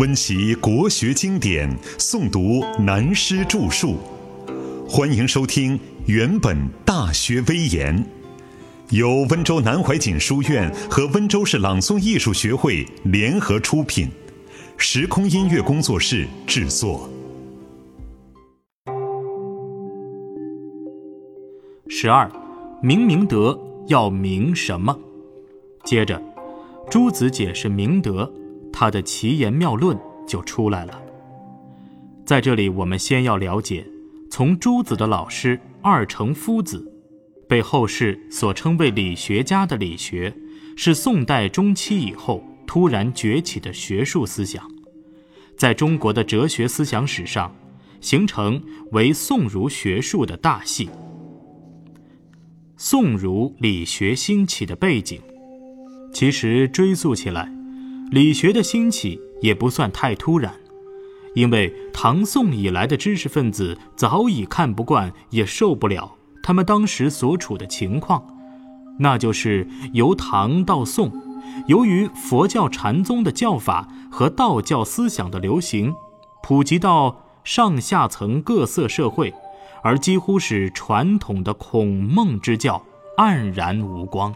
温习国学经典，诵读南师著述。欢迎收听《原本大学威严》，由温州南怀瑾书院和温州市朗诵艺术学会联合出品，时空音乐工作室制作。十二，明明德要明什么？接着，朱子解释明德。他的奇言妙论就出来了。在这里，我们先要了解，从朱子的老师二程夫子，被后世所称为理学家的理学，是宋代中期以后突然崛起的学术思想，在中国的哲学思想史上，形成为宋儒学术的大系。宋儒理学兴起的背景，其实追溯起来。理学的兴起也不算太突然，因为唐宋以来的知识分子早已看不惯，也受不了他们当时所处的情况，那就是由唐到宋，由于佛教禅宗的教法和道教思想的流行，普及到上下层各色社会，而几乎使传统的孔孟之教黯然无光，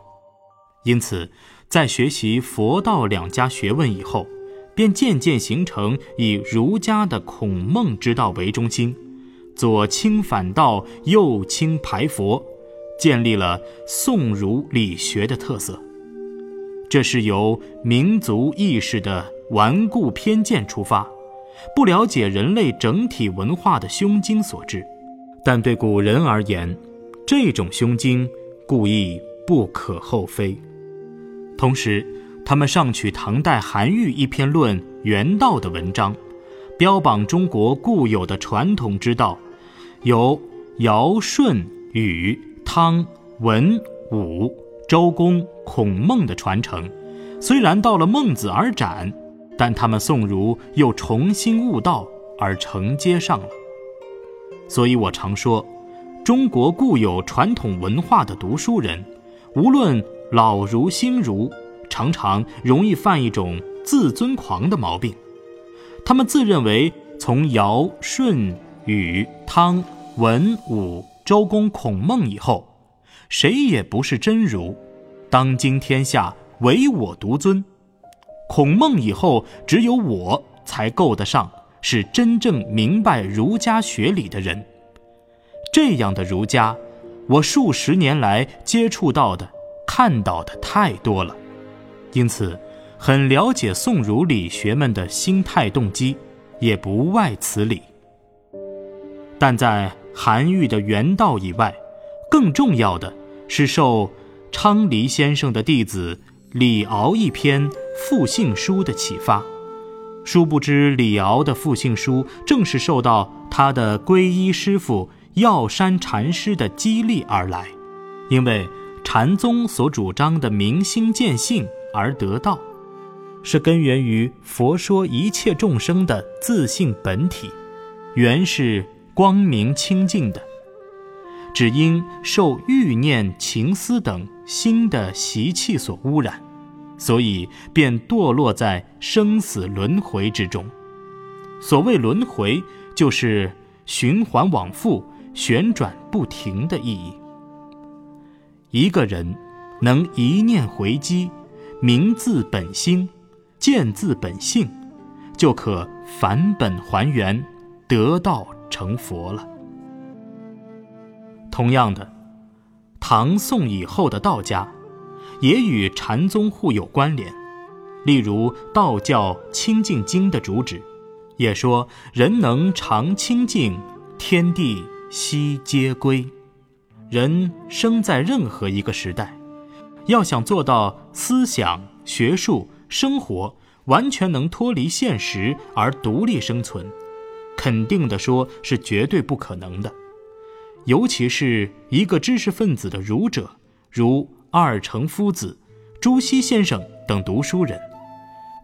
因此。在学习佛道两家学问以后，便渐渐形成以儒家的孔孟之道为中心，左倾反道，右倾排佛，建立了宋儒理学的特色。这是由民族意识的顽固偏见出发，不了解人类整体文化的胸襟所致。但对古人而言，这种胸襟故意不可厚非。同时，他们上取唐代韩愈一篇论原道的文章，标榜中国固有的传统之道，由尧舜禹汤文武周公孔孟的传承。虽然到了孟子而斩，但他们宋儒又重新悟道而承接上了。所以我常说，中国固有传统文化的读书人，无论。老儒新儒常常容易犯一种自尊狂的毛病，他们自认为从尧舜禹汤文武周公孔孟以后，谁也不是真儒，当今天下唯我独尊，孔孟以后只有我才够得上是真正明白儒家学理的人。这样的儒家，我数十年来接触到的。看到的太多了，因此很了解宋儒理学们的心态动机，也不外此理。但在韩愈的原道以外，更重要的是受昌黎先生的弟子李敖一篇复姓书的启发。殊不知，李敖的复姓书正是受到他的皈依师傅药山禅师的激励而来，因为。禅宗所主张的明心见性而得道，是根源于佛说一切众生的自性本体，原是光明清净的，只因受欲念、情思等心的习气所污染，所以便堕落在生死轮回之中。所谓轮回，就是循环往复、旋转不停的意义。一个人能一念回击，明自本心，见自本性，就可返本还原，得道成佛了。同样的，唐宋以后的道家，也与禅宗互有关联。例如道教《清净经》的主旨，也说人能常清净，天地悉皆归。人生在任何一个时代，要想做到思想、学术、生活完全能脱离现实而独立生存，肯定的说是绝对不可能的。尤其是一个知识分子的儒者，如二程夫子、朱熹先生等读书人，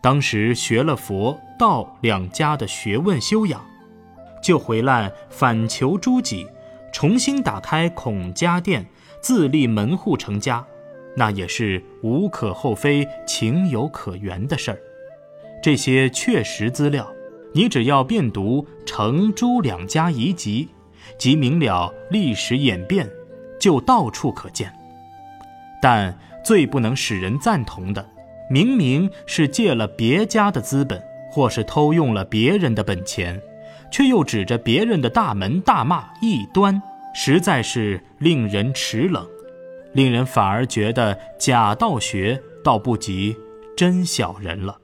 当时学了佛道两家的学问修养，就回来反求诸己。重新打开孔家店，自立门户成家，那也是无可厚非、情有可原的事儿。这些确实资料，你只要遍读程朱两家遗籍，即明了历史演变，就到处可见。但最不能使人赞同的，明明是借了别家的资本，或是偷用了别人的本钱，却又指着别人的大门大骂异端，实在是令人齿冷，令人反而觉得假道学倒不及真小人了。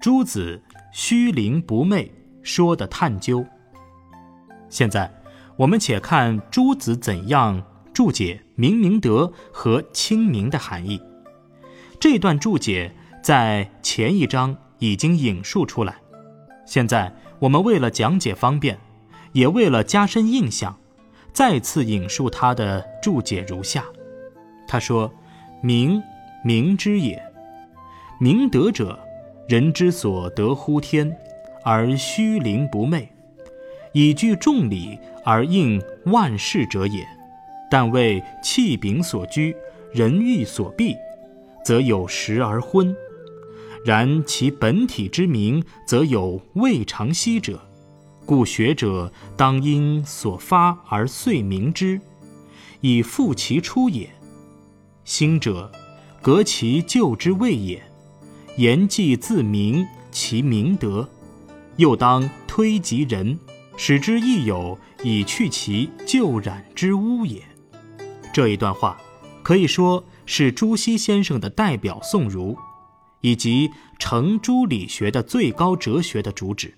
诸子虚灵不昧说的探究。现在，我们且看诸子怎样注解明明德和清明的含义。这段注解在前一章已经引述出来，现在我们为了讲解方便，也为了加深印象，再次引述他的注解如下：他说：“明，明之也。明德者。”人之所得乎天，而虚灵不昧，以具众理而应万事者也。但为气柄所居，人欲所避，则有时而昏；然其本体之名，则有未尝息者。故学者当因所发而遂明之，以复其出也。兴者，革其旧之谓也。言既自明其明德，又当推及人，使之亦有以去其旧染之污也。这一段话可以说是朱熹先生的代表宋儒，以及程朱理学的最高哲学的主旨。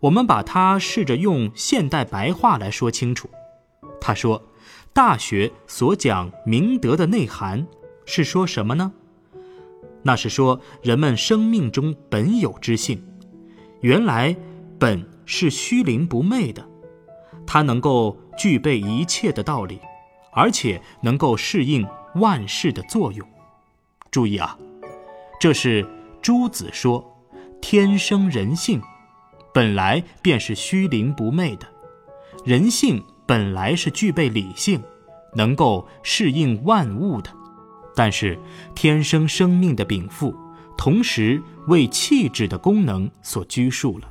我们把它试着用现代白话来说清楚。他说，《大学》所讲明德的内涵是说什么呢？那是说，人们生命中本有之性，原来本是虚灵不昧的，它能够具备一切的道理，而且能够适应万事的作用。注意啊，这是朱子说，天生人性本来便是虚灵不昧的，人性本来是具备理性，能够适应万物的。但是，天生生命的禀赋，同时为气质的功能所拘束了，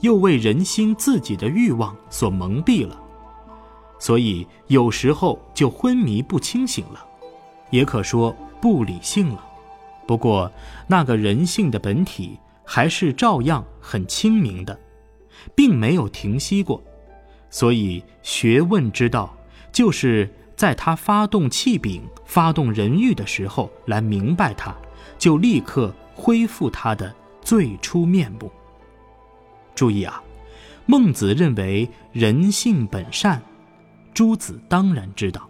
又为人心自己的欲望所蒙蔽了，所以有时候就昏迷不清醒了，也可说不理性了。不过，那个人性的本体还是照样很清明的，并没有停息过。所以，学问之道就是。在他发动气柄、发动人欲的时候，来明白他，就立刻恢复他的最初面目。注意啊，孟子认为人性本善，朱子当然知道，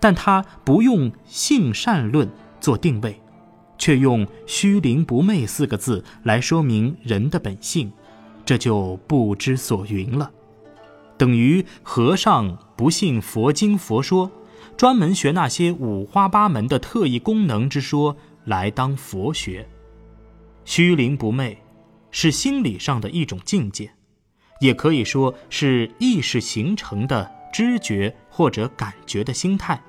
但他不用性善论做定位，却用虚灵不昧四个字来说明人的本性，这就不知所云了。等于和尚不信佛经佛说，专门学那些五花八门的特异功能之说来当佛学。虚灵不昧，是心理上的一种境界，也可以说是意识形成的知觉或者感觉的心态。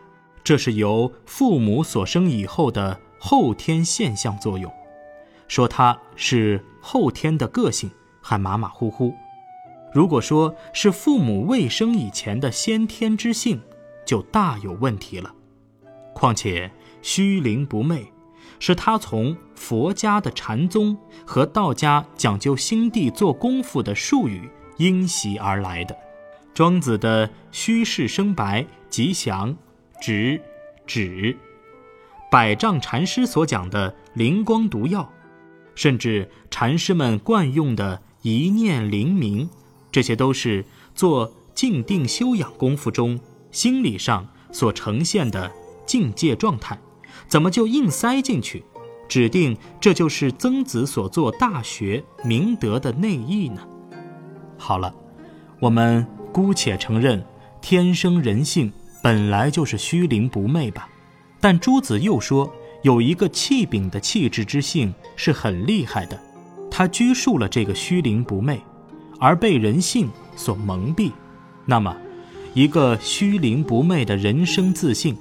这是由父母所生以后的后天现象作用。说它是后天的个性，还马马虎虎。如果说是父母未生以前的先天之性，就大有问题了。况且虚灵不昧，是他从佛家的禅宗和道家讲究心地做功夫的术语因袭而来的。庄子的虚室生白、吉祥、直、止，百丈禅师所讲的灵光毒药，甚至禅师们惯用的一念灵明。这些都是做静定修养功夫中心理上所呈现的境界状态，怎么就硬塞进去，指定这就是曾子所做大学明德的内意呢？好了，我们姑且承认天生人性本来就是虚灵不昧吧，但朱子又说有一个气柄的气质之性是很厉害的，他拘束了这个虚灵不昧。而被人性所蒙蔽，那么，一个虚灵不昧的人生自信，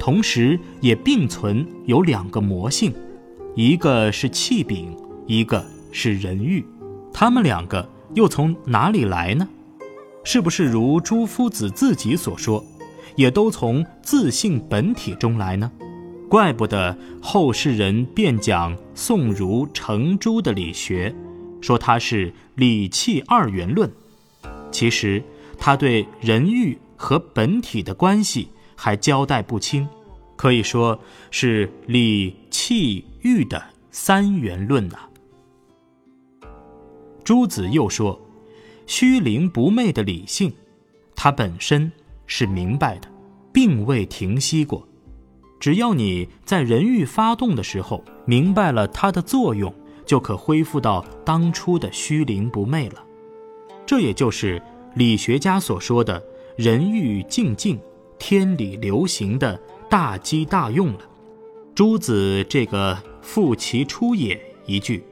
同时也并存有两个魔性，一个是气柄，一个是人欲，他们两个又从哪里来呢？是不是如朱夫子自己所说，也都从自性本体中来呢？怪不得后世人便讲宋儒程朱的理学，说他是理气二元论。其实他对人欲和本体的关系还交代不清，可以说是理气欲的三元论呐。朱子又说。虚灵不昧的理性，它本身是明白的，并未停息过。只要你在人欲发动的时候明白了它的作用，就可恢复到当初的虚灵不昧了。这也就是理学家所说的“人欲静静，天理流行”的大机大用了。朱子这个“复其初也”一句，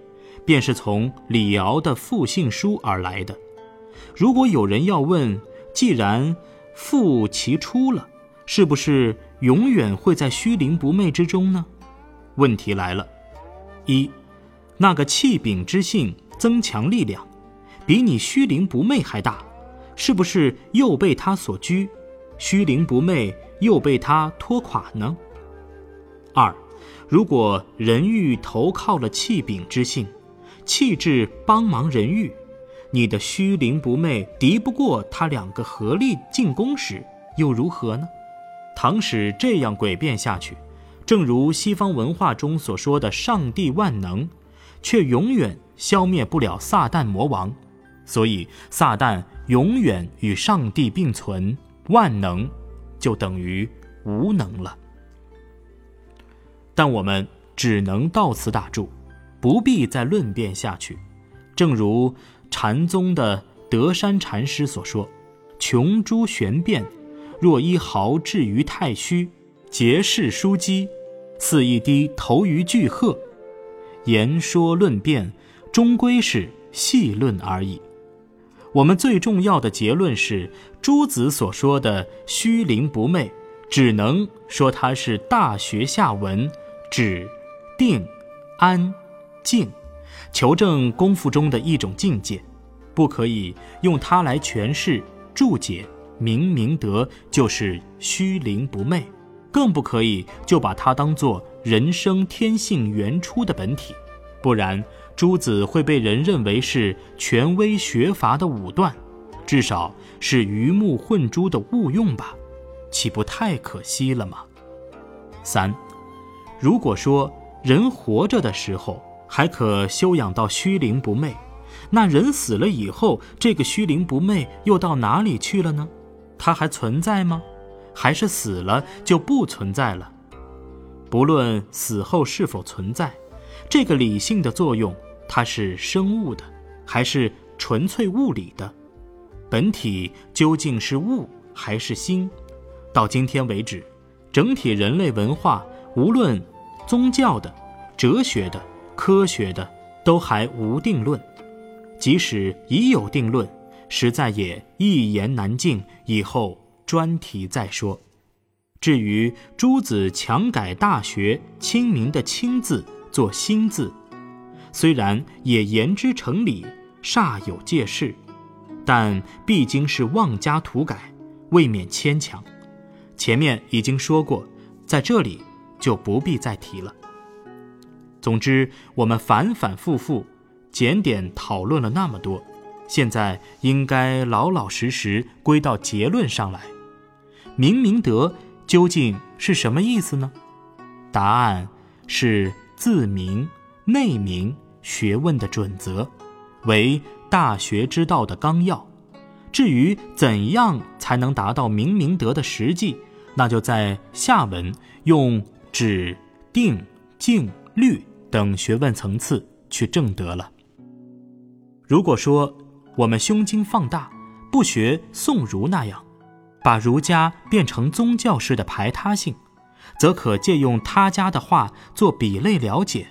便是从李敖的复性书而来的。如果有人要问，既然复其出了，是不是永远会在虚灵不昧之中呢？问题来了：一，那个气柄之性增强力量，比你虚灵不昧还大，是不是又被他所拘，虚灵不昧又被他拖垮呢？二，如果人欲投靠了气柄之性，气质帮忙人欲。你的虚灵不昧敌不过他两个合力进攻时，又如何呢？唐使这样诡辩下去，正如西方文化中所说的“上帝万能”，却永远消灭不了撒旦魔王。所以，撒旦永远与上帝并存，万能就等于无能了。但我们只能到此打住，不必再论辩下去。正如。禅宗的德山禅师所说：“穷诸玄变，若一毫置于太虚，结世枢机，似一滴投于巨壑。言说论辩，终归是细论而已。我们最重要的结论是，朱子所说的虚灵不昧，只能说它是大学下文，指定、安、静。”求证功夫中的一种境界，不可以用它来诠释注解明明德就是虚灵不昧，更不可以就把它当做人生天性原初的本体，不然朱子会被人认为是权威学阀的武断，至少是鱼目混珠的误用吧，岂不太可惜了吗？三，如果说人活着的时候。还可修养到虚灵不昧，那人死了以后，这个虚灵不昧又到哪里去了呢？它还存在吗？还是死了就不存在了？不论死后是否存在，这个理性的作用，它是生物的，还是纯粹物理的？本体究竟是物还是心？到今天为止，整体人类文化，无论宗教的、哲学的。科学的都还无定论，即使已有定论，实在也一言难尽。以后专题再说。至于朱子强改《大学》清明的“清”字做“新”字，虽然也言之成理，煞有介事，但毕竟是妄加涂改，未免牵强。前面已经说过，在这里就不必再提了。总之，我们反反复复、检点讨论了那么多，现在应该老老实实归到结论上来。明明德究竟是什么意思呢？答案是自明、内明学问的准则，为大学之道的纲要。至于怎样才能达到明明德的实际，那就在下文用指、定、静、律。等学问层次去正得了。如果说我们胸襟放大，不学宋儒那样，把儒家变成宗教式的排他性，则可借用他家的话做比类了解，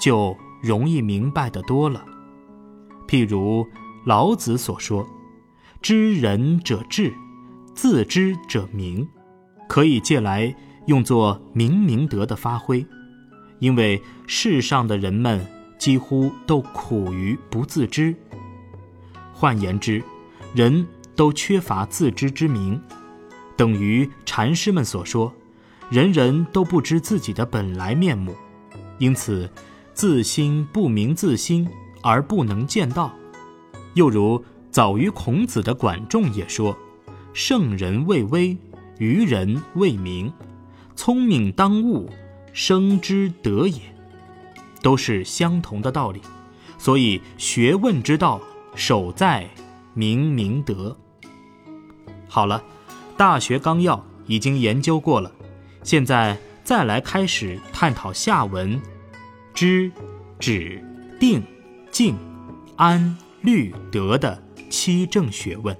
就容易明白的多了。譬如老子所说：“知人者智，自知者明”，可以借来用作明明德的发挥。因为世上的人们几乎都苦于不自知。换言之，人都缺乏自知之明，等于禅师们所说，人人都不知自己的本来面目，因此自心不明自心而不能见道。又如早于孔子的管仲也说：“圣人未微，愚人未明。聪明当悟，生之德也。”都是相同的道理。所以学问之道，守在明明德。好了，《大学纲要》已经研究过了，现在再来开始探讨下文：知、止、定、静、安。律德的七正学问。